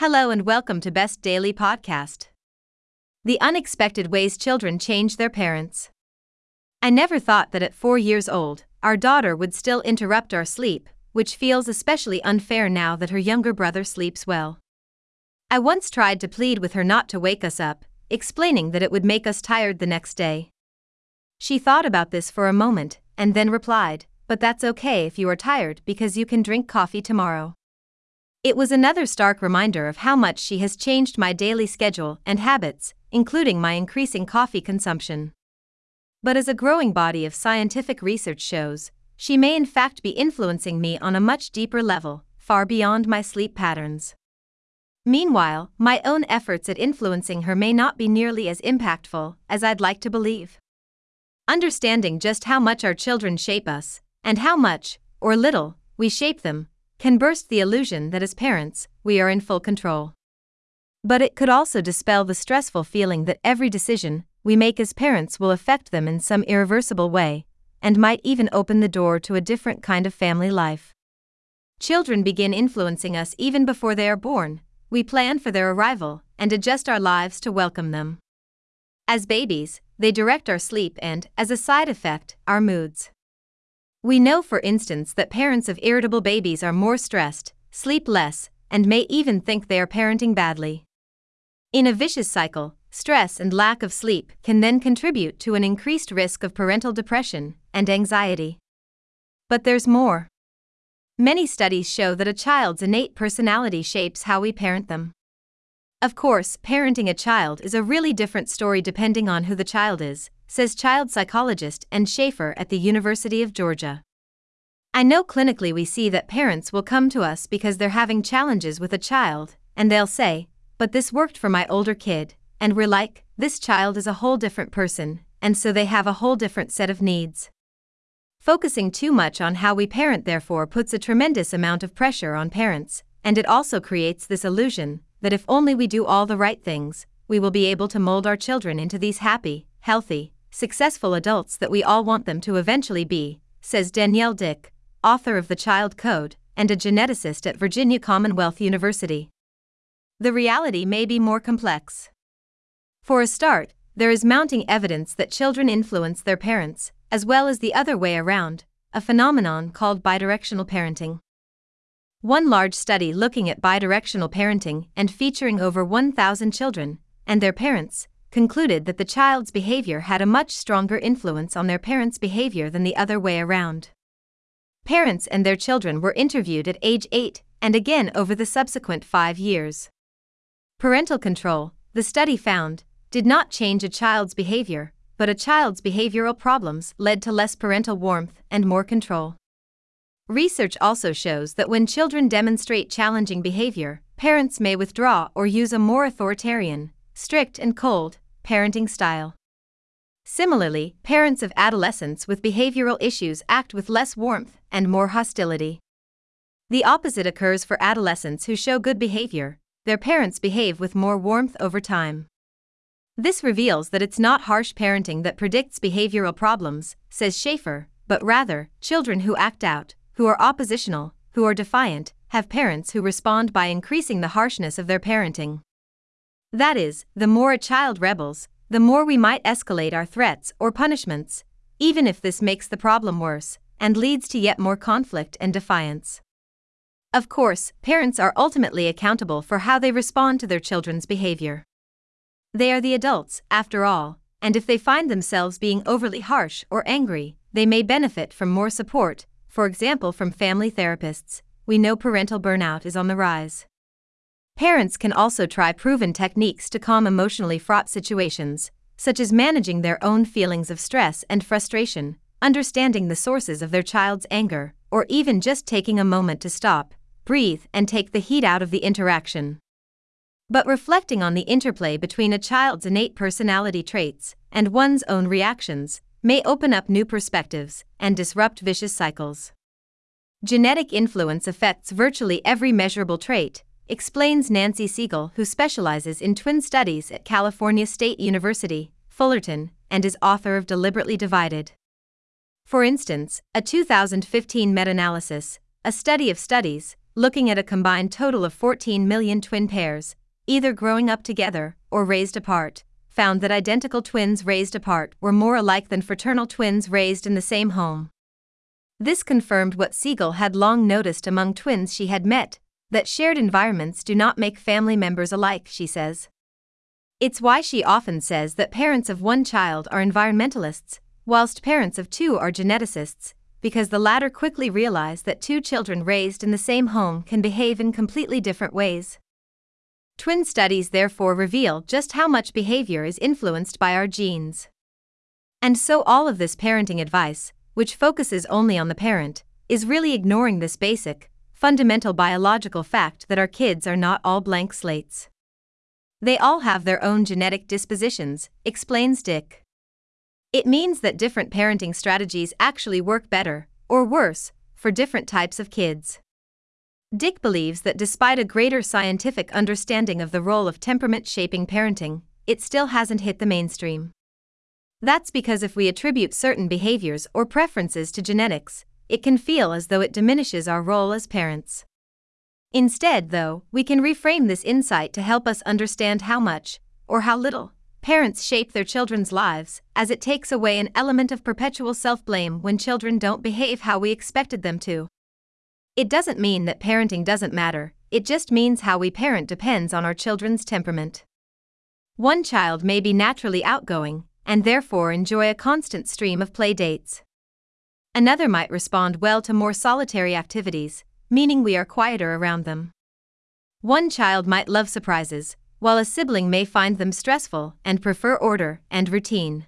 Hello and welcome to Best Daily Podcast. The unexpected ways children change their parents. I never thought that at four years old, our daughter would still interrupt our sleep, which feels especially unfair now that her younger brother sleeps well. I once tried to plead with her not to wake us up, explaining that it would make us tired the next day. She thought about this for a moment and then replied, But that's okay if you are tired because you can drink coffee tomorrow. It was another stark reminder of how much she has changed my daily schedule and habits, including my increasing coffee consumption. But as a growing body of scientific research shows, she may in fact be influencing me on a much deeper level, far beyond my sleep patterns. Meanwhile, my own efforts at influencing her may not be nearly as impactful as I'd like to believe. Understanding just how much our children shape us, and how much, or little, we shape them, can burst the illusion that as parents, we are in full control. But it could also dispel the stressful feeling that every decision we make as parents will affect them in some irreversible way, and might even open the door to a different kind of family life. Children begin influencing us even before they are born, we plan for their arrival and adjust our lives to welcome them. As babies, they direct our sleep and, as a side effect, our moods. We know, for instance, that parents of irritable babies are more stressed, sleep less, and may even think they are parenting badly. In a vicious cycle, stress and lack of sleep can then contribute to an increased risk of parental depression and anxiety. But there's more. Many studies show that a child's innate personality shapes how we parent them. Of course, parenting a child is a really different story depending on who the child is, says child psychologist Anne Shaffer at the University of Georgia. I know clinically we see that parents will come to us because they're having challenges with a child, and they'll say, But this worked for my older kid, and we're like, This child is a whole different person, and so they have a whole different set of needs. Focusing too much on how we parent, therefore, puts a tremendous amount of pressure on parents, and it also creates this illusion that if only we do all the right things, we will be able to mold our children into these happy, healthy, successful adults that we all want them to eventually be, says Danielle Dick, author of The Child Code and a geneticist at Virginia Commonwealth University. The reality may be more complex. For a start, there is mounting evidence that children influence their parents, as well as the other way around, a phenomenon called bidirectional parenting. One large study looking at bidirectional parenting and featuring over 1,000 children and their parents concluded that the child's behavior had a much stronger influence on their parents' behavior than the other way around. Parents and their children were interviewed at age 8 and again over the subsequent five years. Parental control, the study found, did not change a child's behavior, but a child's behavioral problems led to less parental warmth and more control. Research also shows that when children demonstrate challenging behavior, parents may withdraw or use a more authoritarian, strict and cold, parenting style. Similarly, parents of adolescents with behavioral issues act with less warmth and more hostility. The opposite occurs for adolescents who show good behavior, their parents behave with more warmth over time. This reveals that it's not harsh parenting that predicts behavioral problems, says Shaffer, but rather, children who act out, who are oppositional, who are defiant, have parents who respond by increasing the harshness of their parenting. That is, the more a child rebels, the more we might escalate our threats or punishments, even if this makes the problem worse and leads to yet more conflict and defiance. Of course, parents are ultimately accountable for how they respond to their children's behavior. They are the adults, after all, and if they find themselves being overly harsh or angry, they may benefit from more support, for example, from family therapists. We know parental burnout is on the rise. Parents can also try proven techniques to calm emotionally fraught situations, such as managing their own feelings of stress and frustration, understanding the sources of their child's anger, or even just taking a moment to stop, breathe, and take the heat out of the interaction. But reflecting on the interplay between a child's innate personality traits and one's own reactions may open up new perspectives and disrupt vicious cycles. Genetic influence affects virtually every measurable trait, explains Nancy Segal, who specializes in twin studies at California State University, Fullerton, and is author of Deliberately Divided. For instance, a 2015 meta analysis, a study of studies, looking at a combined total of 14 million twin pairs, either growing up together or raised apart, found that identical twins raised apart were more alike than fraternal twins raised in the same home. This confirmed what Segal had long noticed among twins she had met that shared environments do not make family members alike, she says. It's why she often says that parents of one child are environmentalists, whilst parents of two are geneticists, because the latter quickly realize that two children raised in the same home can behave in completely different ways. Twin studies therefore reveal just how much behavior is influenced by our genes. And so, all of this parenting advice, which focuses only on the parent, is really ignoring this basic, fundamental biological fact that our kids are not all blank slates. They all have their own genetic dispositions, explains Dick. It means that different parenting strategies actually work better, or worse, for different types of kids. Dick believes that despite a greater scientific understanding of the role of temperament shaping parenting, it still hasn't hit the mainstream. That's because if we attribute certain behaviors or preferences to genetics, it can feel as though it diminishes our role as parents. Instead, though, we can reframe this insight to help us understand how much, or how little, Parents shape their children's lives, as it takes away an element of perpetual self blame when children don't behave how we expected them to. It doesn't mean that parenting doesn't matter, it just means how we parent depends on our children's temperament. One child may be naturally outgoing, and therefore enjoy a constant stream of play dates. Another might respond well to more solitary activities, meaning we are quieter around them. One child might love surprises, while a sibling may find them stressful and prefer order and routine.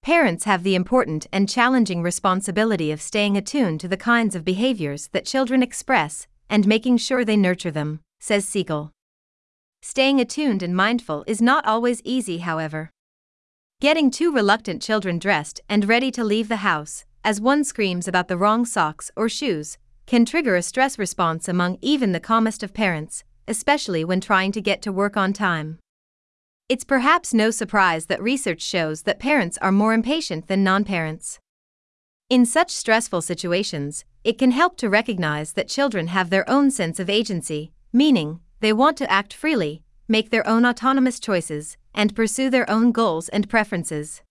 Parents have the important and challenging responsibility of staying attuned to the kinds of behaviors that children express and making sure they nurture them, says Segal. Staying attuned and mindful is not always easy, however. Getting two reluctant children dressed and ready to leave the house, as one screams about the wrong socks or shoes, can trigger a stress response among even the calmest of parents, especially when trying to get to work on time. It's perhaps no surprise that research shows that parents are more impatient than non parents. In such stressful situations, it can help to recognize that children have their own sense of agency, meaning, they want to act freely, make their own autonomous choices, and pursue their own goals and preferences.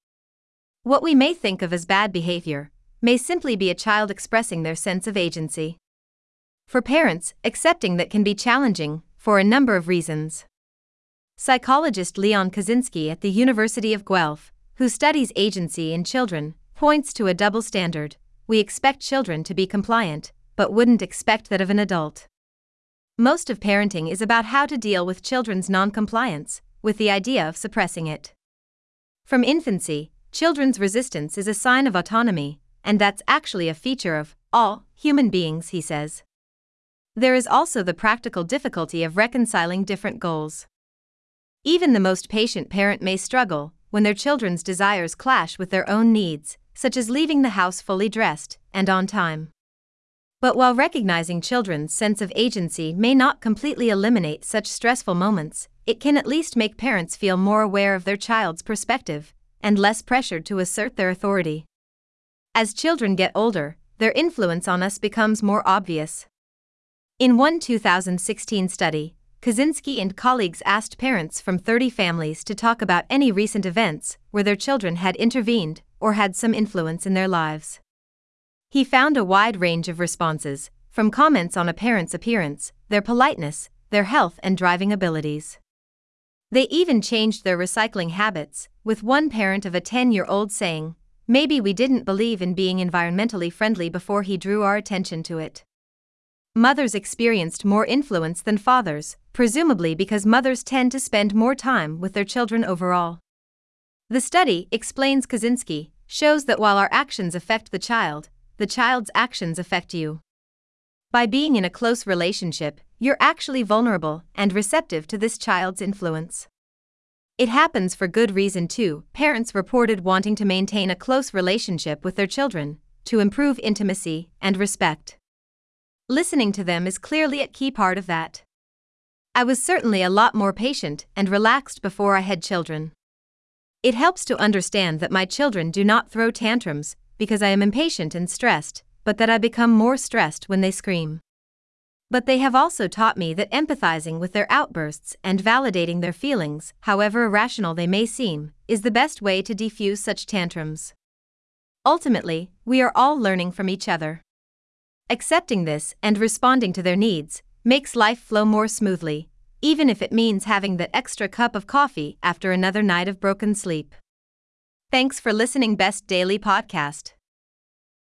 What we may think of as bad behavior may simply be a child expressing their sense of agency. For parents, accepting that can be challenging, for a number of reasons. Psychologist Leon Kuczynski at the University of Guelph, who studies agency in children, points to a double standard. We expect children to be compliant, but wouldn't expect that of an adult. Most of parenting is about how to deal with children's noncompliance, with the idea of suppressing it. From infancy, children's resistance is a sign of autonomy, and that's actually a feature of all human beings, he says. There is also the practical difficulty of reconciling different goals. Even the most patient parent may struggle when their children's desires clash with their own needs, such as leaving the house fully dressed and on time. But while recognizing children's sense of agency may not completely eliminate such stressful moments, it can at least make parents feel more aware of their child's perspective and less pressured to assert their authority. As children get older, their influence on us becomes more obvious. In one 2016 study, Kuczynski and colleagues asked parents from 30 families to talk about any recent events where their children had intervened or had some influence in their lives. He found a wide range of responses, from comments on a parent's appearance, their politeness, their health, and driving abilities. They even changed their recycling habits, with one parent of a 10 year old saying, Maybe we didn't believe in being environmentally friendly before he drew our attention to it mothers experienced more influence than fathers, presumably because mothers tend to spend more time with their children overall. The study, explains Kuczynski, shows that while our actions affect the child, the child's actions affect you. By being in a close relationship, you're actually vulnerable and receptive to this child's influence. It happens for good reason too. Parents reported wanting to maintain a close relationship with their children, to improve intimacy and respect. Listening to them is clearly a key part of that. I was certainly a lot more patient and relaxed before I had children. It helps to understand that my children do not throw tantrums because I am impatient and stressed, but that I become more stressed when they scream. But they have also taught me that empathizing with their outbursts and validating their feelings, however irrational they may seem, is the best way to defuse such tantrums. Ultimately, we are all learning from each other. Accepting this and responding to their needs makes life flow more smoothly, even if it means having that extra cup of coffee after another night of broken sleep. Thanks for listening Best Daily Podcast.